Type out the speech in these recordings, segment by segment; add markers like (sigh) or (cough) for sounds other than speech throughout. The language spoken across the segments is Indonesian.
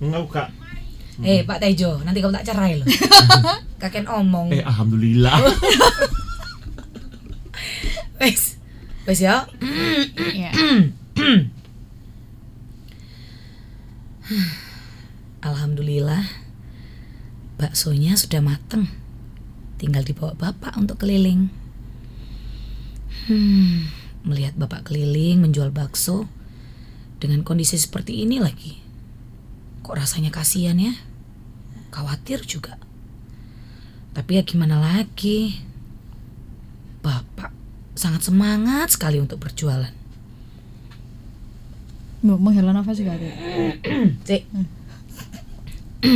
Enggak, Kak. Eh Pak Tejo, nanti kamu tak cerai loh. (laughs) Kakek omong. Eh, alhamdulillah. (laughs) Wes. Wes ya. Iya. (clears throat) Alhamdulillah. Baksonya sudah mateng. Tinggal dibawa Bapak untuk keliling. Hmm, melihat Bapak keliling menjual bakso dengan kondisi seperti ini lagi. Kok rasanya kasihan ya? Khawatir juga. Tapi ya gimana lagi? Bapak sangat semangat sekali untuk berjualan. Mau menghela nafas juga ada. (clears throat) Cik. (clears throat)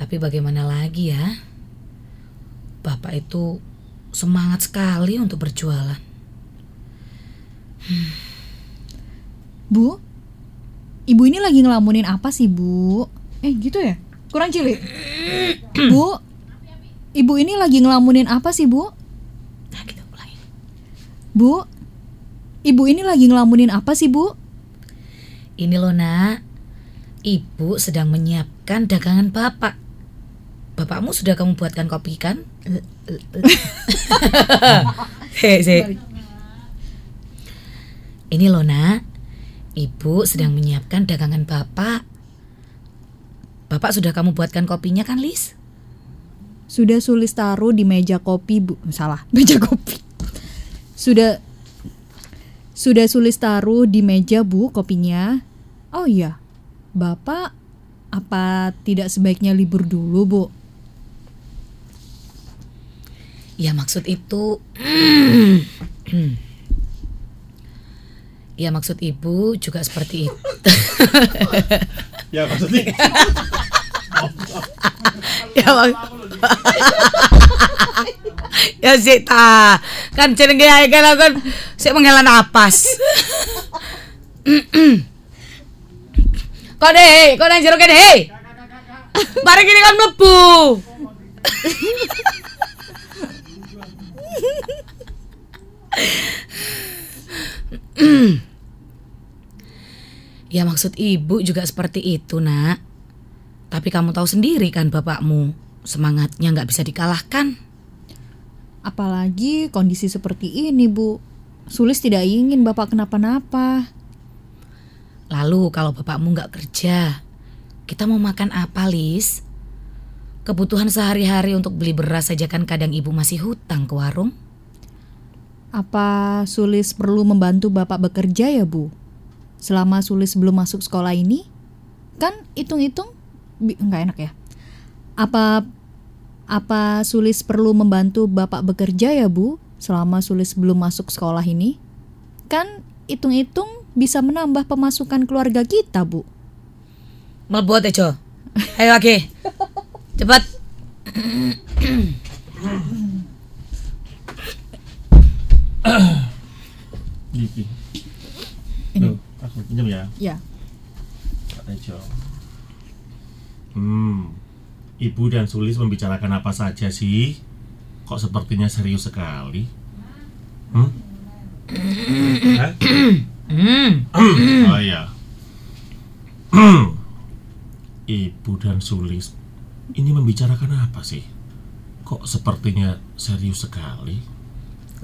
Tapi bagaimana lagi ya? Bapak itu semangat sekali untuk berjualan. Bu, ibu ini lagi ngelamunin apa sih, Bu? Eh, gitu ya? Kurang cilik. (clears throat) Bu, ibu ini lagi ngelamunin apa sih, Bu? Nah, kita ulangi. Bu, ibu ini lagi ngelamunin apa sih, Bu? Ini loh nak, ibu sedang menyiapkan dagangan bapak. Bapakmu sudah kamu buatkan kopi kan? (laughs) Hei. Ini loh nak, ibu sedang menyiapkan dagangan bapak. Bapak sudah kamu buatkan kopinya kan, Lis? Sudah sulis taruh di meja kopi, Bu. Salah, (laughs) meja kopi. Sudah sudah sulis taruh di meja, Bu, kopinya. Oh iya. Bapak apa tidak sebaiknya libur dulu, Bu? Ya maksud itu (clears throat) (clears throat) Ya maksud ibu juga seperti itu. (laughs) Ya, maksudnya. (laughs) Ya mak- (laughs) Ya sih ta. Kan jenenge ae kan aku kan sik menghela napas. (clears throat) Kok deh, kok nang jero kene hei Mari kan mlebu (clears throat) (clears throat) Ya maksud ibu juga seperti itu nak Tapi kamu tahu sendiri kan bapakmu Semangatnya nggak bisa dikalahkan Apalagi kondisi seperti ini, Bu. Sulis tidak ingin Bapak kenapa-napa. Lalu kalau bapakmu nggak kerja Kita mau makan apa Lis? Kebutuhan sehari-hari untuk beli beras saja kan kadang ibu masih hutang ke warung Apa Sulis perlu membantu Bapak bekerja ya, Bu? Selama Sulis belum masuk sekolah ini? Kan hitung-hitung nggak enak ya. Apa apa Sulis perlu membantu Bapak bekerja ya, Bu? Selama Sulis belum masuk sekolah ini? Kan hitung-hitung bisa menambah pemasukan keluarga kita, Bu. Melbuat Tejo Ayo lagi Cepat Gigi. Pinjam ya, Ya. Pak Tejo. Hmm. Ibu dan Sulis membicarakan apa saja sih? Kok sepertinya serius sekali? Hmm? Hah? Hmm oh iya. Ibu dan Sulis ini membicarakan apa sih? Kok sepertinya serius sekali?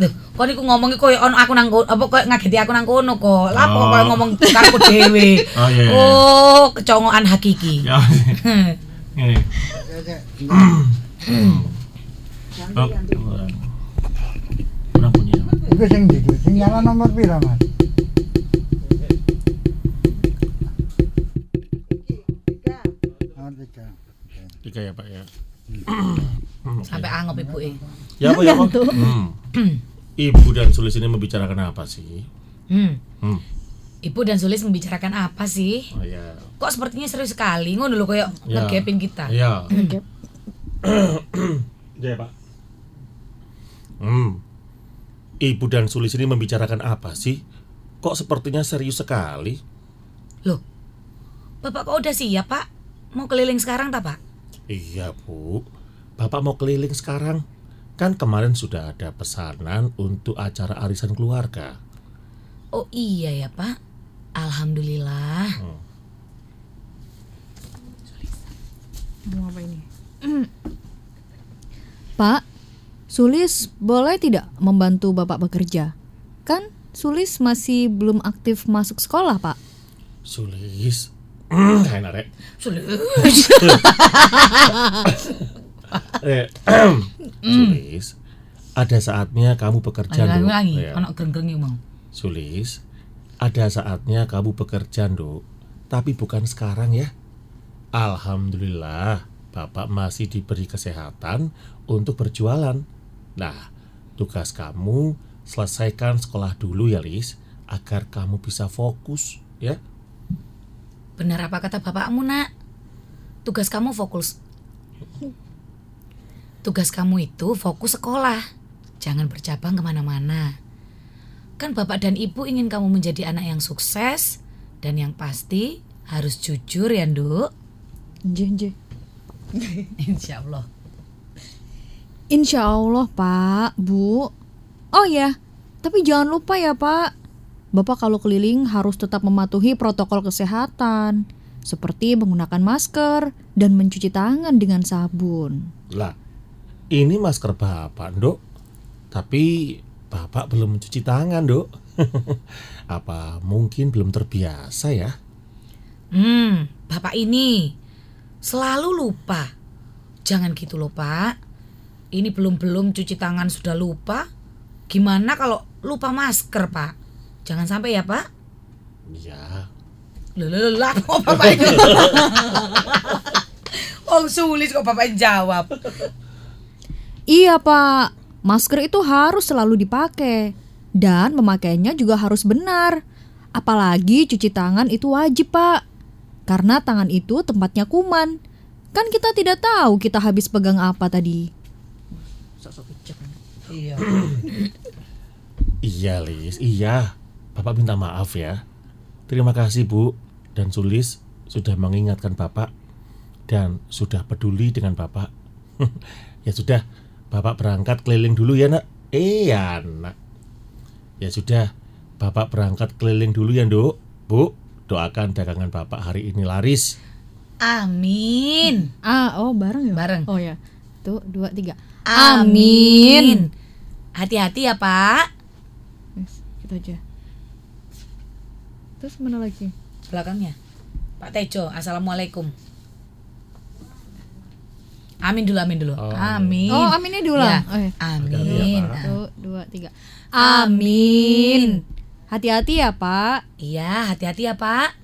Loh, kok niku ngomongnya koyo ono aku nang apa koyo ngageti aku nang kono kok. Lah kok Oh. koyo ngomong karo dhewe. (laughs) Oh iya. iya. Oh, kecongokan hakiki. (laughs) Ya. Ini. (coughs) Oh, kurang. Kurang punya. Iku sing ndi? Sing nyala nomor pira, Mas? Tiga. Tiga ya Pak ya. Sampai angop ibuke. Ya apa ya Pak? Hmm. Ibu dan Sulis ini membicarakan apa sih? Hmm. Hmm. Ibu dan Sulis membicarakan apa sih? Oh ya. Kok sepertinya serius sekali ngono lho koyo Ya. ngegepin kita. Ya. Oke. Ya Pak. Hmm. Ibu dan Sulis ini membicarakan apa sih? Kok sepertinya serius sekali? Loh. Bapak kok udah siap, Pak? Mau keliling sekarang tak, Pak? Iya Bu, Bapak mau keliling sekarang. Kan kemarin sudah ada pesanan untuk acara arisan keluarga. Oh iya ya, Pak. Alhamdulillah. Mau apa ini? (clears throat) Pak, Sulis boleh tidak membantu Bapak bekerja? Kan Sulis masih belum aktif masuk sekolah, Pak. Sulis. Narek. Eh, Sulis. Ada saatnya kamu bekerja, Ya. anak gereng-gereng mau. Sulis, ada saatnya kamu bekerja, Nduk. Tapi bukan sekarang ya. Alhamdulillah, Bapak masih diberi kesehatan untuk berjualan. Nah, tugas kamu selesaikan sekolah dulu ya, Lis, agar kamu bisa fokus, ya. Benar apa kata bapakmu, nak? Tugas kamu fokus. Tugas kamu itu fokus sekolah. Jangan bercabang ke mana-mana. Kan bapak dan ibu ingin kamu menjadi anak yang sukses. Dan yang pasti harus jujur ya, Nduk. Nje. (laughs) Insya Allah. Insya Allah, Pak, Bu. Oh ya, tapi jangan lupa ya, Pak. Bapak kalau keliling harus tetap mematuhi protokol kesehatan, seperti menggunakan masker dan mencuci tangan dengan sabun. Lah, ini masker Bapak, Nduk. Tapi Bapak belum mencuci tangan, Nduk. (laughs) Apa mungkin belum terbiasa ya? Hmm, bapak ini selalu lupa. Jangan gitu loh, Pak. Ini belum-belum cuci tangan sudah lupa. Gimana kalau lupa masker, Pak? Jangan sampai ya, Pak. Ya, Loh, loh, loh, lah, kok bapak itu? (laughs) oh, sulit kok bapak jawab. Iya, Pak. Masker itu harus selalu dipakai dan memakainya juga harus benar. Apalagi cuci tangan itu wajib, Pak. Karena tangan itu tempatnya kuman. Kan kita tidak tahu kita habis pegang apa tadi. Iya. iya, Lis. Iya. Bapak minta maaf ya. Terima kasih, Bu dan Sulis sudah mengingatkan Bapak dan sudah peduli dengan Bapak. (laughs) ya sudah, Bapak berangkat keliling dulu ya, Nak. Iya, Nak. Ya sudah, Bapak berangkat keliling dulu ya, Nduk. Bu, doakan dagangan Bapak hari ini laris. Amin. Ah, oh bareng ya? Bareng. Oh ya. Tuh, dua, tiga. Amin. Hati-hati ya, Pak. Yes, gitu aja. Terus mana lagi? Belakangnya. Pak Tejo, Assalamualaikum. Amin dulu, amin dulu. Oh, amin. Oh, aminnya diulang. Ya, Oh, iya. Amin. Ya. Satu, dua, tiga. Amin. Hati-hati ya, Pak. Iya, hati-hati ya, Pak.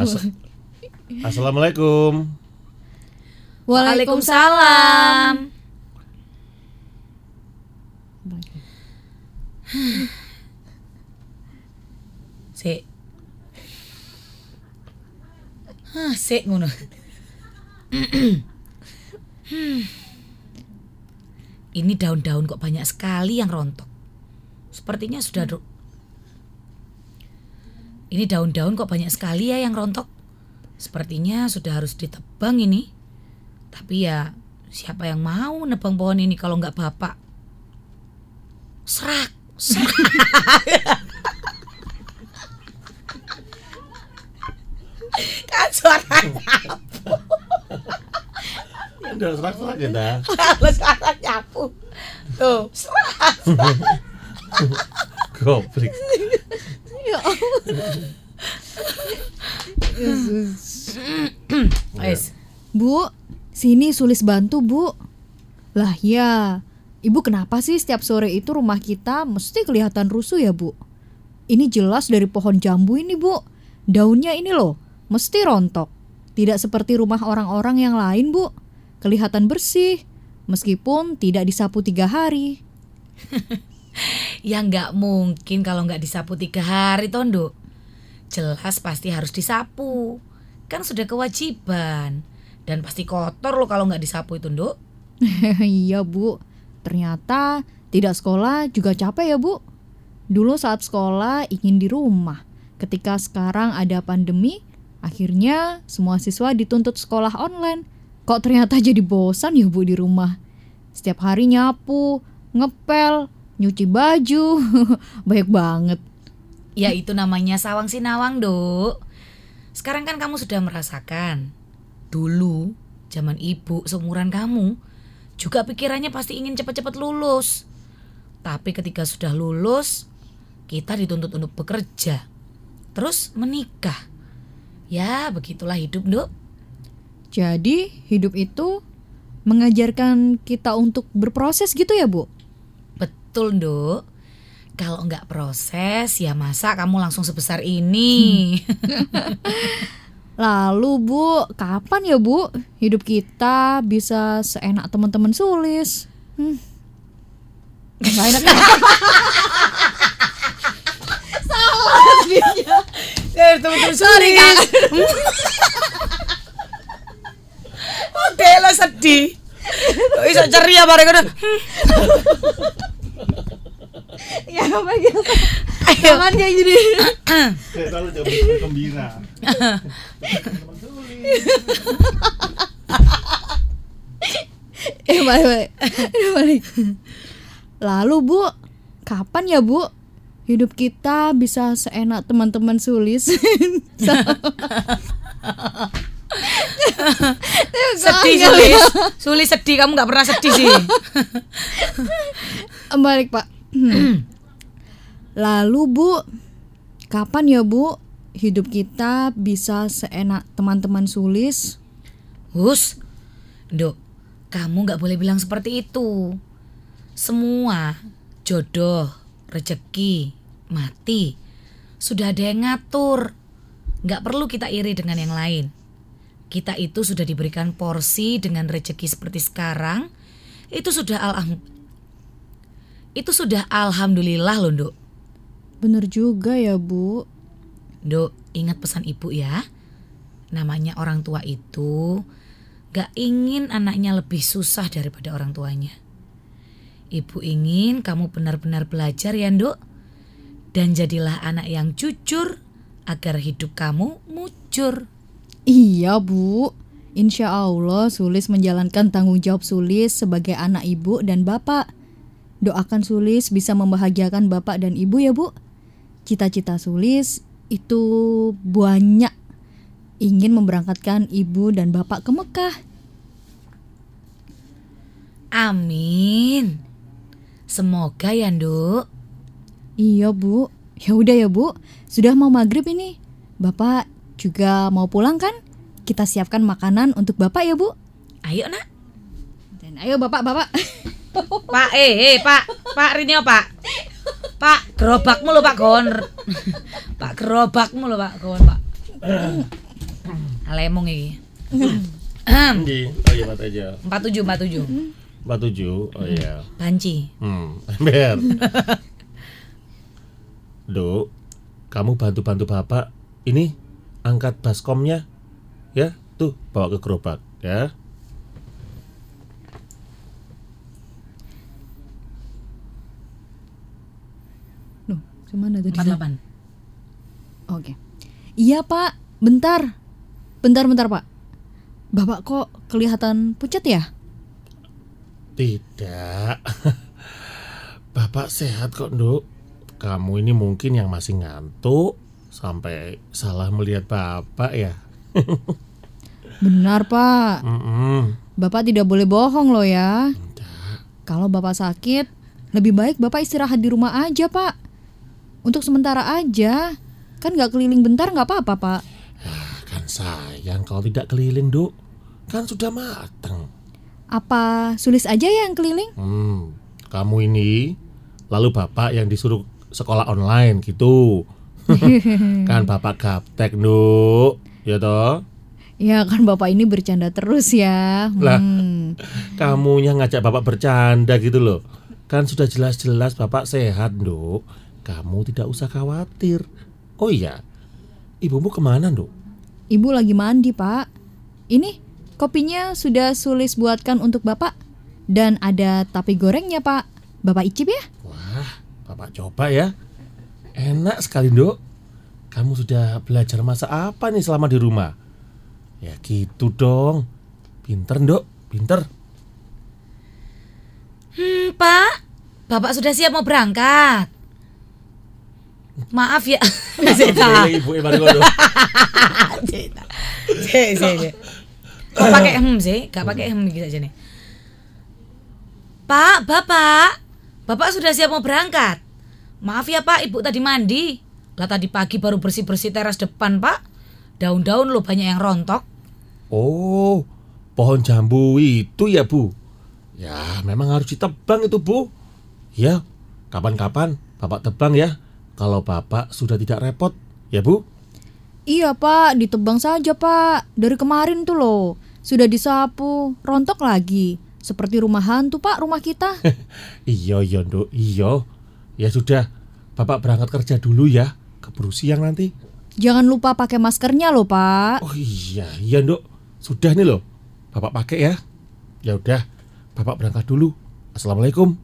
As- Assalamualaikum. Waalaikumsalam. Sik. Hah, sik ngono. Ini daun-daun kok banyak sekali yang rontok. Sepertinya sudah Ini daun-daun kok banyak sekali ya yang rontok. Sepertinya sudah harus ditebang ini. Tapi ya siapa yang mau nebang pohon ini kalau nggak bapak? Serak, serak. (laughs) kan suaranya Udah serak-serak ya, dah. kalau suara nyapu. Tuh, serak. Wes, Bu, sini Sulis bantu, Bu. Lah ya, Ibu kenapa sih setiap sore itu rumah kita mesti kelihatan rusuh ya, Bu? Ini jelas dari pohon jambu ini, Bu. Daunnya ini loh, mesti rontok. Tidak seperti rumah orang-orang yang lain, Bu. Kelihatan bersih, meskipun tidak disapu tiga hari. (laughs) ya nggak mungkin kalau nggak disapu tiga hari, Tondo. Jelas pasti harus disapu. Kan sudah kewajiban. Dan pasti kotor loh kalau nggak disapu itu, Nduk. (laughs) iya, Bu. Ternyata tidak sekolah juga capek ya, Bu. Dulu saat sekolah ingin di rumah. Ketika sekarang ada pandemi, akhirnya semua siswa dituntut sekolah online. Kok ternyata jadi bosan ya, Bu, di rumah. Setiap hari nyapu, ngepel, nyuci baju. (laughs) Banyak banget. Ya itu namanya sawang sinawang, Duk. Sekarang kan kamu sudah merasakan. Dulu, zaman ibu seumuran kamu, juga pikirannya pasti ingin cepat-cepat lulus. Tapi ketika sudah lulus, kita dituntut untuk bekerja. Terus menikah. Ya, begitulah hidup, Nduk. Jadi hidup itu mengajarkan kita untuk berproses gitu ya Bu? Betul, Nduk. Kalau nggak proses, ya masa kamu langsung sebesar ini? (laughs) Lalu Bu, kapan ya Bu hidup kita bisa seenak teman-teman sulis? Hmm. Nggak enak (laughs) ya? Eh, teman-teman sorry kak. Oke lah sedih. Kok iso ceria bareng ngono. ya apa gitu? Ayo. Jangan kayak gini. Selalu jauh gembira. Eh balik balik. Lalu Bu, kapan ya Bu hidup kita bisa seenak teman-teman sulis? (laughs) (laughs) Sedih Sulis. Sulis sedih kamu nggak pernah sedih sih. (laughs) Balik Pak. (clears throat) Lalu Bu, kapan ya Bu hidup kita bisa seenak teman-teman sulis? Hus, Nduk, kamu nggak boleh bilang seperti itu. Semua jodoh, rezeki, mati sudah ada yang ngatur. Nggak perlu kita iri dengan yang lain. Kita itu sudah diberikan porsi dengan rezeki seperti sekarang. Itu sudah alham itu sudah alhamdulillah loh, Nduk. Bener juga ya Bu. Dok, ingat pesan ibu ya. Namanya orang tua itu gak ingin anaknya lebih susah daripada orang tuanya. Ibu ingin kamu benar-benar belajar ya, Dok. Dan jadilah anak yang jujur agar hidup kamu mujur. Iya Bu. Insya Allah Sulis menjalankan tanggung jawab Sulis sebagai anak ibu dan bapak. Doakan Sulis bisa membahagiakan bapak dan ibu ya Bu. Cita-cita Sulis itu banyak ingin memberangkatkan ibu dan bapak ke Mekah. Amin. Semoga ya, Nduk. Iya Bu. Ya udah ya Bu. Sudah mau maghrib ini. Bapak juga mau pulang kan? Kita siapkan makanan untuk bapak ya Bu. Ayo, Nak. Dan ayo bapak bapak. Pak, eh, eh, Pak, Pak Rinio, Pak. Pak, gerobakmu lo Pak Gon. Pak, gerobakmu lo Pak Gon, Pak. Alemong iki. Nggih. Oh iya, Pak aja. 47, 47. 47. Oh iya. Banci. Hmm, (laughs) ember. Duk, kamu bantu-bantu Bapak. Ini angkat baskomnya. Ya, tuh bawa ke gerobak ya. Loh, ke mana tadi? 48. Oke. Iya pak, bentar. Bentar, bentar pak. Bapak kok kelihatan pucat ya? Tidak. (laughs) Bapak sehat kok, Nduk. Kamu ini mungkin yang masih ngantuk sampai salah melihat Bapak ya. (laughs) Benar pak. Mm-mm. Bapak tidak boleh bohong loh ya. Tidak. Kalau bapak sakit, lebih baik bapak istirahat di rumah aja pak. Untuk sementara aja. Kan nggak keliling bentar nggak apa-apa pak. Ah, kan sayang kalau tidak keliling, Duk. Kan sudah mateng. Apa sulis aja ya yang keliling? Hmm, kamu ini lalu Bapak yang disuruh sekolah online gitu. (laughs) kan Bapak gaptek, Nduk. Ya toh? Ya kan bapak ini bercanda terus ya. Lah. Hmm. (laughs) Kamunya ngajak Bapak bercanda gitu loh. Kan sudah jelas-jelas Bapak sehat, Nduk. Kamu tidak usah khawatir. Oh iya, ibumu ke mana, Nduk? Ibu lagi mandi pak. Ini kopinya sudah sulis buatkan untuk bapak. Dan ada tape gorengnya pak. Bapak icip ya? Wah, Bapak coba ya. Enak sekali, Nduk. Kamu sudah belajar masak apa nih selama di rumah? Ya gitu dong. Pinter, Nduk. Pinter. Hmm, Pak. Bapak sudah siap mau berangkat. Maaf ya. Zeta. Ibu ngono. Zeta. Zeta. Kok (coughs) pakai hem sih? Gak pakai hem gitu aja nih. Pak, Bapak. Bapak sudah siap mau berangkat? Maaf ya Pak, Ibu tadi mandi. Lah tadi pagi baru bersih-bersih teras depan, Pak. Daun-daun lo banyak yang rontok. Oh, pohon jambu itu ya Bu? Ya, memang harus ditebang itu Bu. Ya, kapan-kapan Bapak tebang ya. Kalau Bapak sudah tidak repot, ya Bu? Iya pak, ditebang saja pak. Dari kemarin tuh loh, sudah disapu, rontok lagi. Seperti rumah hantu pak, rumah kita. (laughs) iya, iya, Nduk. Iya. Ya sudah, Bapak berangkat kerja dulu ya. Keburu siang nanti. Jangan lupa pakai maskernya loh pak. Oh iya, iya, Nduk. Sudah nih loh. Bapak pakai ya. Ya udah, Bapak berangkat dulu. Assalamualaikum.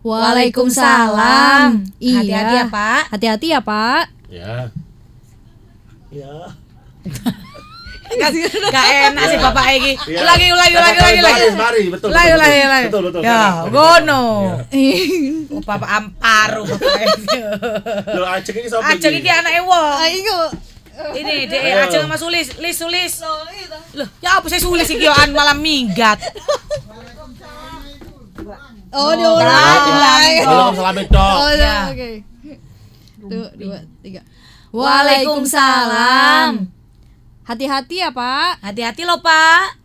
Waalaikumsalam. Iya. Hati-hati ya, Pak. Hati-hati ya pak. Ya. Ya. Gak, (laughs) gak enak sih Bapak Egi. Iya. Ulangi, ulangi, ulangi, ulangi, ulangi. Baris, baris, betul. Ulangi, betul, ulangi, betul. ulangi. Betul, betul. Ya, gono. baris. Oh, Bapak amparu Bapak Egi. Ya. Loh, ajeng ini sapa Ajeng iki anake wong. Ayo. Ini dek Ayo. ajeng sama Sulis, Lis Sulis. Loh, ya apa sih Sulis iki yo an malam minggat. (laughs) Oh, dia Ulang, ulang. Belum salamin dok. Oh, Ya. oke. Tuh, dua, tiga. Waalaikumsalam. Hati-hati ya pak. Hati-hati loh, Pak.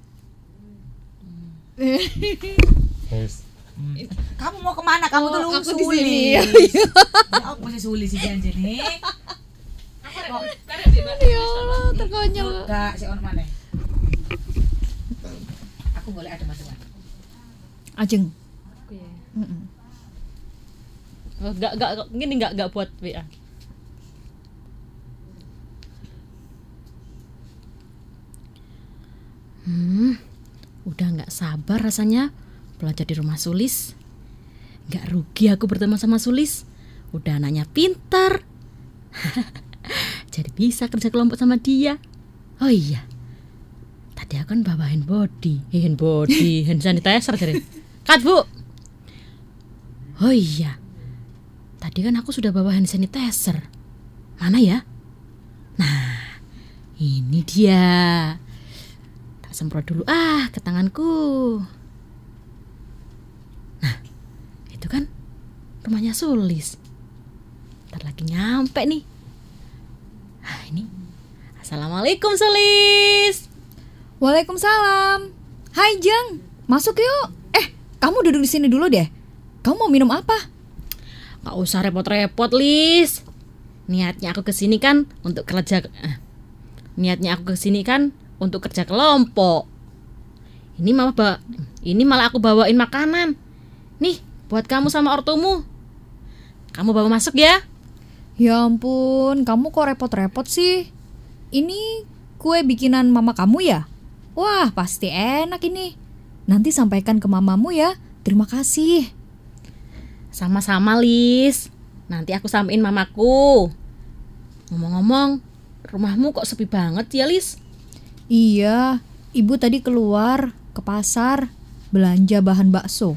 Kamu mau ke mana? Kamu tuh Oh, lu aku di sini. Sulis. Ya, (laughs) aku masih Sulis sih janji nih. Ya Allah, terkonyol. Gak, si on mana? Aku boleh ada macam-macam. Ajeng. Gak, gak, gini gak, gak buat WA Hmm, udah nggak sabar rasanya belajar di rumah Sulis. Nggak rugi aku berteman sama Sulis. Udah anaknya pintar. (laughs) Jadi bisa kerja kelompok sama dia. Oh iya, tadi aku kan bawa hand body, hand body, hand sanitizer jadi. Kat bu. Oh iya, tadi kan aku sudah bawa hand sanitizer. Mana ya? Nah, ini dia. Tak semprot dulu ah ke tanganku. Nah, itu kan rumahnya Sulis. Ntar lagi nyampe nih. Ah, ini. Assalamualaikum Sulis. Waalaikumsalam. Hai Jeng, masuk yuk. Eh, kamu duduk di sini dulu deh. Kamu mau minum apa? Gak usah repot-repot, Lis. Niatnya aku ke sini kan untuk kerja eh, Niatnya aku ke sini kan untuk kerja kelompok. Ini malah ba ini malah aku bawain makanan. Nih, buat kamu sama ortumu. Kamu bawa masuk ya. Ya ampun, kamu kok repot-repot sih? Ini kue bikinan mama kamu ya? Wah, pasti enak ini. Nanti sampaikan ke mamamu ya. Terima kasih. Sama-sama, Lis. Nanti aku sampein mamaku. Ngomong-ngomong, rumahmu kok sepi banget ya, Lis? Iya, ibu tadi keluar ke pasar belanja bahan bakso.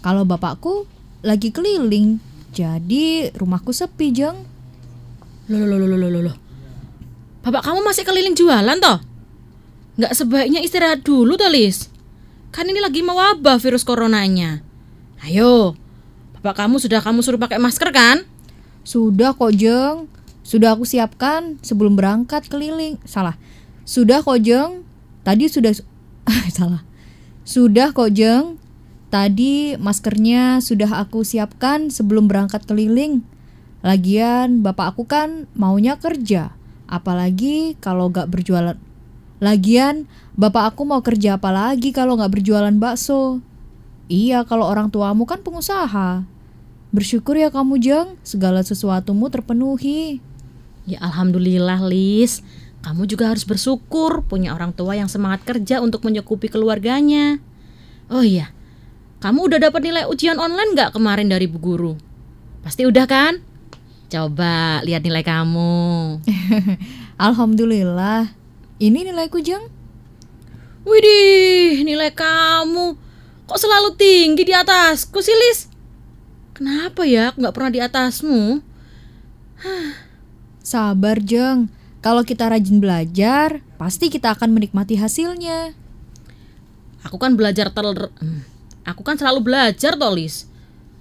Kalau bapakku lagi keliling, jadi rumahku sepi, Jeng. Loh, loh, loh, loh, loh, loh, loh. Bapak kamu masih keliling jualan toh? Nggak sebaiknya istirahat dulu toh, Lis? Kan ini lagi mewabah virus coronanya. Ayo, bapak kamu sudah kamu suruh pakai masker kan? Sudah kok, Jeng. Sudah aku siapkan sebelum berangkat keliling. Salah. Sudah kok, Jeng. Tadi sudah (laughs) salah. Sudah kok, Jeng. Tadi maskernya sudah aku siapkan sebelum berangkat keliling. Lagian bapak aku kan maunya kerja. Apalagi kalau gak berjualan. Lagian bapak aku mau kerja apalagi kalau gak berjualan bakso. Iya, kalau orang tuamu kan pengusaha. Bersyukur ya kamu Jeng, segala sesuatumu terpenuhi. Ya alhamdulillah, Lis. Kamu juga harus bersyukur punya orang tua yang semangat kerja untuk mencukupi keluarganya. Oh iya, kamu udah dapat nilai ujian online nggak kemarin dari Bu Guru? Pasti udah kan? Coba lihat nilai kamu. (laughs) Alhamdulillah. Ini nilaiku Jeng. Widih, nilai kamu kok selalu tinggi di atasku sih, Lis? Kenapa ya aku nggak pernah di atasmu? Sabar, Jeng. Kalau kita rajin belajar, pasti kita akan menikmati hasilnya. Aku kan belajar tel... Hmm, Aku kan selalu belajar, Tolis.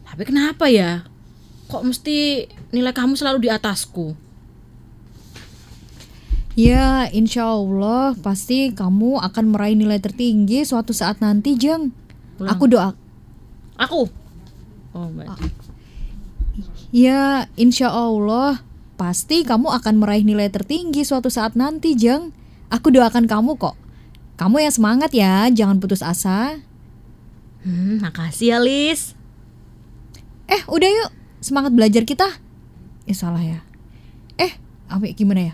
Tapi kenapa ya? Kok mesti nilai kamu selalu di atasku? Ya, insya Allah pasti kamu akan meraih nilai tertinggi suatu saat nanti, Jeng. Pulang. Aku doa. Aku? Oh, Mbak. Ya, insya Allah pasti kamu akan meraih nilai tertinggi suatu saat nanti, Jeng. Aku doakan kamu kok. Kamu yang semangat ya, jangan putus asa. Hmm, makasih ya, Lis. Eh, udah yuk, semangat belajar kita. Eh, salah ya. Eh, apa gimana ya?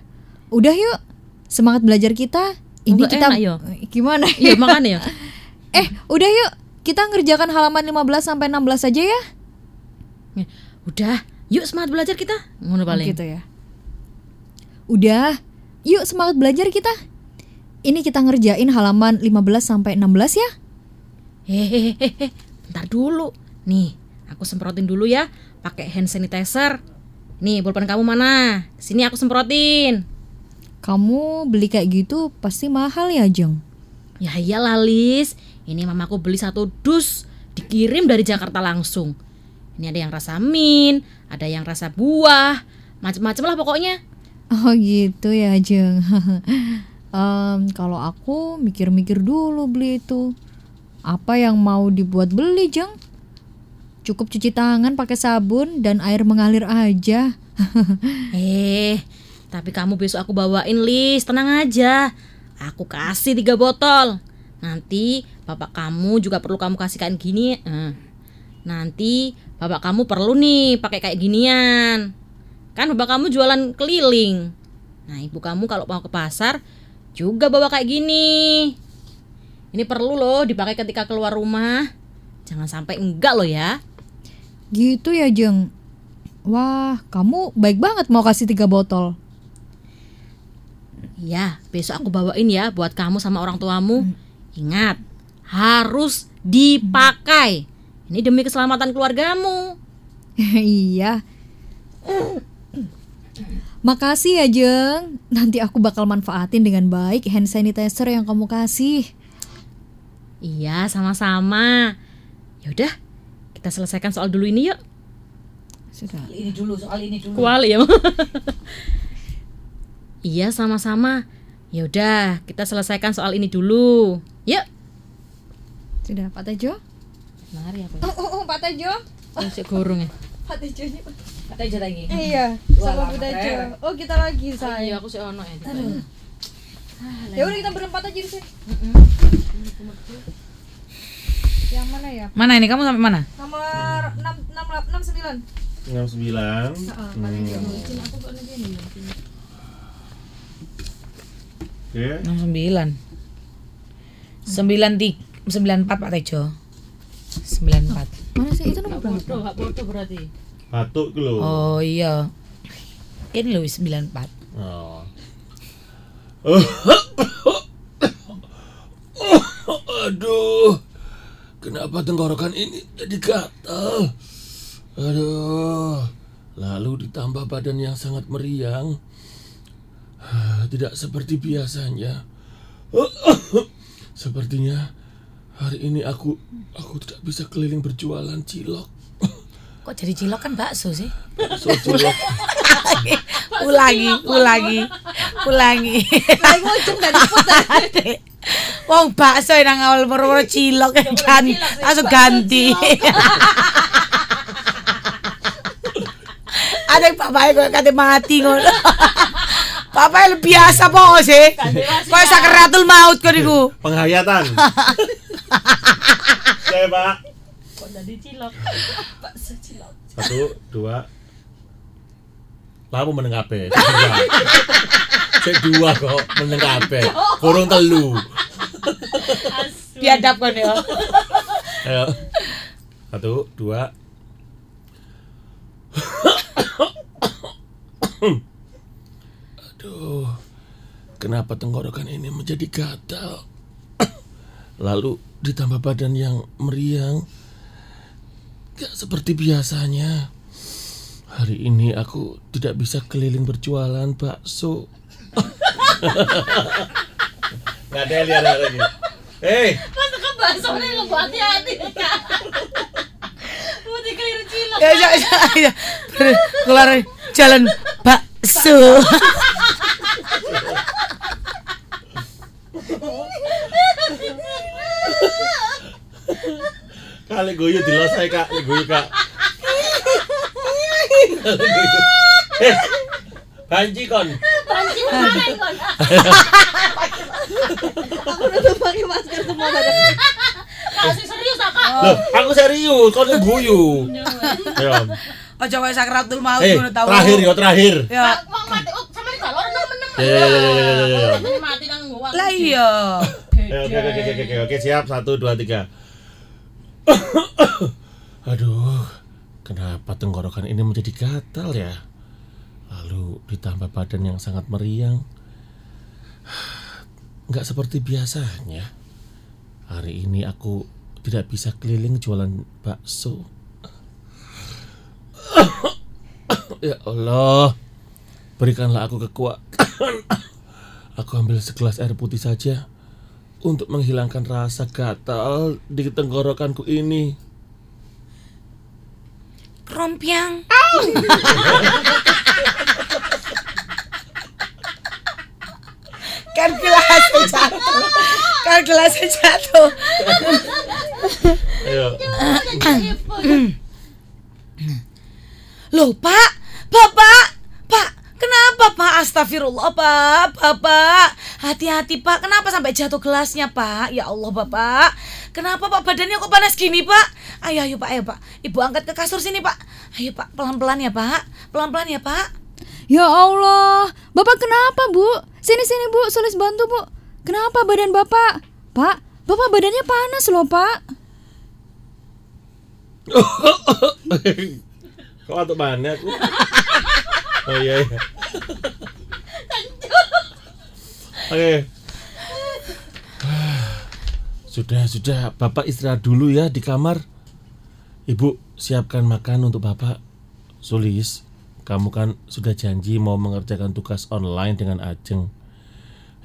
Udah yuk, semangat belajar kita. Ini Nggak kita enak, yo. Gimana? Iya, makanya ya. (laughs) eh, udah yuk, kita ngerjakan halaman 15 sampai 16 aja ya. Udah, yuk semangat belajar kita. Ngono paling. Gitu ya. Udah, yuk semangat belajar kita. Ini kita ngerjain halaman 15 sampai 16 ya. Hehehe, bentar dulu. Nih, aku semprotin dulu ya, pakai hand sanitizer. Nih, pulpen kamu mana? Sini aku semprotin. Kamu beli kayak gitu pasti mahal ya, Jeng? Ya iyalah, Lis. Ini mamaku beli satu dus, dikirim dari Jakarta langsung. Ini ada yang rasa min, ada yang rasa buah, macem-macem lah pokoknya. Oh gitu ya, Jeng. (laughs) Em, kalau aku mikir-mikir dulu beli itu. Apa yang mau dibuat beli, Jeng? Cukup cuci tangan pakai sabun dan air mengalir aja. (laughs) Eh, tapi kamu besok aku bawain Lis, tenang aja. Aku kasih tiga botol. Nanti bapak kamu juga perlu kamu kasihkan gini. eh. Nanti bapak kamu perlu nih pakai kayak ginian. Kan bapak kamu jualan keliling. Nah, ibu kamu kalau mau ke pasar juga bawa kayak gini. Ini perlu loh dipakai ketika keluar rumah. Jangan sampai enggak loh ya. Gitu ya, Jeng. Wah, kamu baik banget mau kasih tiga botol. Iya, besok aku bawain ya buat kamu sama orang tuamu. Ingat, harus dipakai. Ini demi keselamatan keluargamu. iya. Makasih ya, Jeng. Nanti aku bakal manfaatin dengan baik hand sanitizer yang kamu kasih. Iya, sama-sama. Yaudah, kita selesaikan soal dulu ini yuk. Sudah. Ini dulu soal ini dulu. Kuali ya. (laughs) iya, sama-sama. Yaudah, kita selesaikan soal ini dulu. Yuk. Sudah, Pak Tejo? Mari apa? Oh, oh, oh Pak Tejo. Masih gorong ya. (laughs) Pak Tejo ini. Kata aja lagi. Iya, sama Bu Tejo. Oh, kita lagi, say. Iya, aku sih ono ya. Ya udah kita berempat aja di sini. Yang mana ya? Mana ini kamu sampai mana? Nomor 6 6 6 9. Enam sembilan. Oke. 69 93 94 Pak Tejo 94 Mana sih itu nomor berapa? Gak bodoh berarti. Batuk loh. Oh iya Ini loh 94 Oh. Aduh, kenapa tenggorokan ini jadi gatal? Aduh, lalu ditambah badan yang sangat meriang. Tidak seperti biasanya. Sepertinya hari ini aku aku tidak bisa keliling berjualan cilok. (laughs) Kok jadi cilok kan bakso sih? Bakso cilok. ulangi ulangi ulangi Lagi ujung. (laughs) Wong bakso nang awal moro-moro cilok kan langsung ganti. (laughs) Ada yang bapaknya kok kate mati ngono. Lebih biasa po sih. Kok sakaratul maut kok niku. Penghayatan. (laughs) Saya pak. Kok jadi cilok? (laughs) Satu, dua. Lamu meneng kabeh. (laughs) Sik dua. Kok meneng kabeh. Kurung telu. Biadab kan ya. Ayo. Satu, dua. (coughs) Aduh. Kenapa tenggorokan ini menjadi gatal? Lalu ditambah badan yang meriang. Gak seperti biasanya. Hari ini aku tidak bisa keliling berjualan bakso. (laughs) Gak ada lihat lagi. Hei, Mas ke bakso nih lo hati-hati kak. Putih keliru cilok. Ya ya ya. ya. Keluar jalan bakso. (laughs) (laughs) kali guyu dilosai kak, Kali guyu kak. Eh, banci kon. Panci mana kon? (laughs) Aku udah pakai masker semua pada. Kasih serius ah, kak. Loh, aku serius, kon guyu. Ya. Ojo kayak sakratul maut Eh, ngono tau. terakhir yo terakhir. Ya. Mati oh nemen-nemen. Ya, ya, ya, ya, ya, ya, ya. Mati nang. Lah iya. Eh, Oke, oke, oke, oke, oke, oke, siap. Satu, dua, tiga. Aduh, kenapa tenggorokan ini menjadi gatal ya? Lalu ditambah badan yang sangat meriang. Nggak seperti biasanya. Hari ini aku tidak bisa keliling jualan bakso. ya Allah, berikanlah aku kekuatan. Aku ambil segelas air putih saja untuk menghilangkan rasa gatal di tenggorokanku ini. Krompiang. (laughs) kan gelasnya jatuh. Kan gelasnya jatuh. Ayo. Loh, Pak. Bapak. Pak, kenapa, Pak? Astagfirullah, Pak. Bapak. Hati-hati, Pak. Kenapa sampai jatuh gelasnya, Pak? Ya Allah, Bapak. Kenapa, Pak? Badannya kok panas gini, Pak? Ayo, ayo, Pak. Ayo, Pak. Ibu angkat ke kasur sini, Pak. Ayo, Pak. Pelan-pelan ya, Pak. Pelan-pelan ya, Pak. Ya Allah, Bapak kenapa, Bu? Sini sini, Bu, Sulis bantu, Bu. Kenapa badan Bapak? Pak, Bapak badannya panas loh, Pak. (laughs) Kok atau mana aku? Oh iya iya. Oke. Sudah sudah, Bapak istirahat dulu ya di kamar. Ibu siapkan makan untuk Bapak. Sulis, kamu kan sudah janji mau mengerjakan tugas online dengan Ajeng.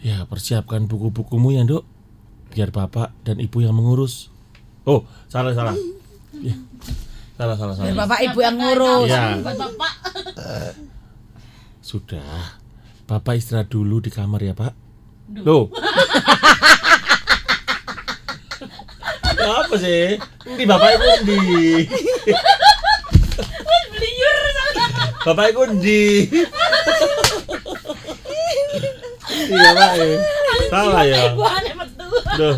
Ya, persiapkan buku-bukumu ya, Dok. Biar Bapak dan Ibu yang mengurus. Oh, salah salah. Ya. Salah salah salah. Biar Bapak Ibu yang ngurus. Ya, Bapak. sudah. Bapak istirahat dulu di kamar ya, Pak. Loh. Apa sih? Di bapak iku di. Bapak iku di. Iya, Pak. eh. Salah ya. Duh,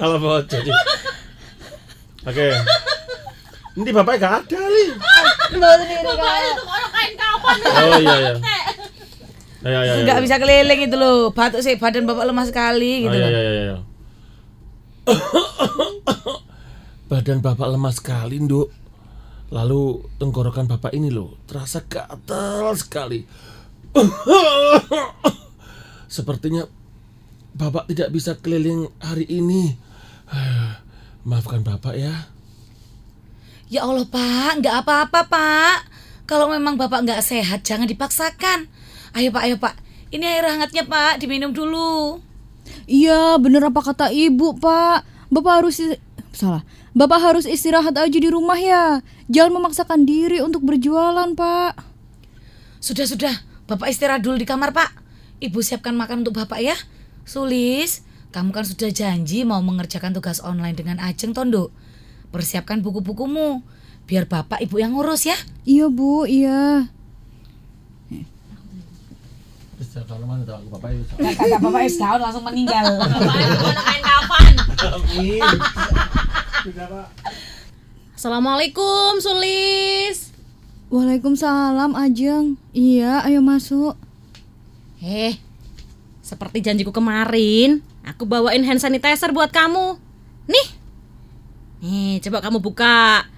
kalau mau jadi. Oke. Ini bapaknya gak ada, Li. Bapak itu orang kain kapan. Oh iya iya. Ayo ayo. ayo. Nggak bisa keliling itu loh. Batuk sih badan Bapak lemah sekali Oh, gitu. iya, iya. (coughs) Badan bapak lemah sekali, Nduk. Lalu tenggorokan bapak ini loh terasa gatal sekali. (coughs) Sepertinya bapak tidak bisa keliling hari ini. (sighs) Maafkan bapak ya. Ya Allah Pak, nggak apa-apa Pak. Kalau memang Bapak nggak sehat, jangan dipaksakan. Ayo Pak, ayo Pak. Ini air hangatnya Pak, diminum dulu. Iya, bener apa kata ibu, Pak. Bapak harus salah. Bapak harus istirahat aja di rumah ya. Jangan memaksakan diri untuk berjualan, Pak. Sudah, sudah. Bapak istirahat dulu di kamar Pak. Ibu siapkan makan untuk Bapak ya. Sulis, kamu kan sudah janji mau mengerjakan tugas online dengan Ajeng Tondo. Persiapkan buku-bukumu. Biar Bapak Ibu yang ngurus ya. Iya, Bu, iya. Kakak Bapak es daun langsung meninggal. Bapak itu kain kapan. Assalamualaikum Sulis. Waalaikumsalam, Ajeng. Iya, ayo masuk. Eh, seperti janjiku kemarin, aku bawain hand sanitizer buat kamu. Nih. Nih, coba kamu buka.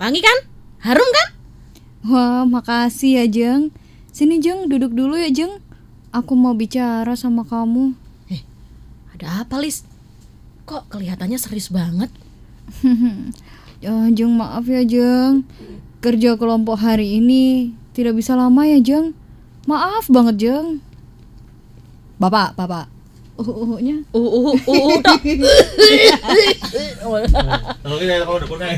Wangi kan? Harum kan? Wah, makasih ya, Jeng. Sini, Jeng, duduk dulu ya, Jeng. Aku mau bicara sama kamu. Ada apa, Lis? Kok kelihatannya serius banget? (laughs) Eh, Jeng maaf ya Jeng Kerja kelompok hari ini Tidak bisa lama ya Jeng Maaf banget Jeng Bapak, Bapak Uhunya Uh, uh, uh, uh. Kalau kalau udah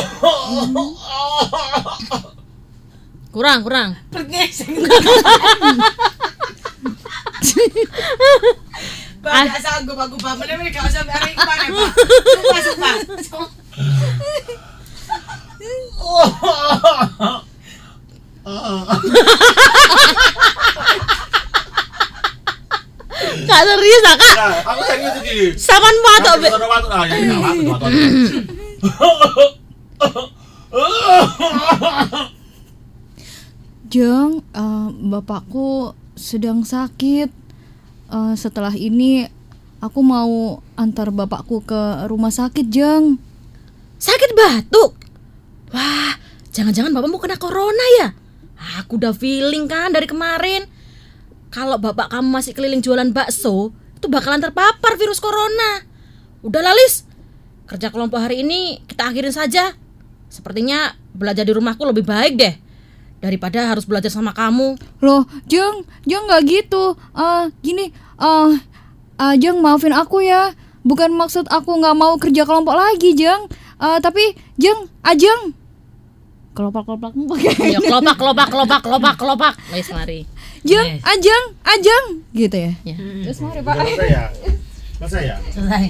(laughs) (laughs) Kurang, kurang. Pak, gak sanggup aku Pak. Hari. Sumpah, sumpah. Kak serius ah, Kak. Nah, aku serius iki. Saman watuk, Be. Waktu waktu ah ya. Jeng, eh, bapakku sedang sakit. Eh, setelah ini aku mau antar bapakku ke rumah sakit, Jeng. Sakit batuk. Wah, jangan-jangan bapak mau kena corona ya? Aku udah feeling kan dari kemarin. Kalau bapak kamu masih keliling jualan bakso, itu bakalan terpapar virus corona. Udah Lalis, kerja kelompok hari ini kita akhirin saja. Sepertinya belajar di rumahku lebih baik deh. Daripada harus belajar sama kamu. Loh, Jeng, Jeng nggak gitu. Eh, gini, eh, eh, Jeng maafin aku ya. Bukan maksud aku nggak mau kerja kelompok lagi, Jeng. Eh, tapi Jeng, Ajeng. Kelopak kelopak pakai. (laughs) Ya kelopak, kelopak, kelopak, kelopak, kelopak. Wes mari. Jeng, Wes. Ajeng, Ajeng, gitu ya. Ya. Terus mari Pak. Selesai ya. Selesai ya. Selesai.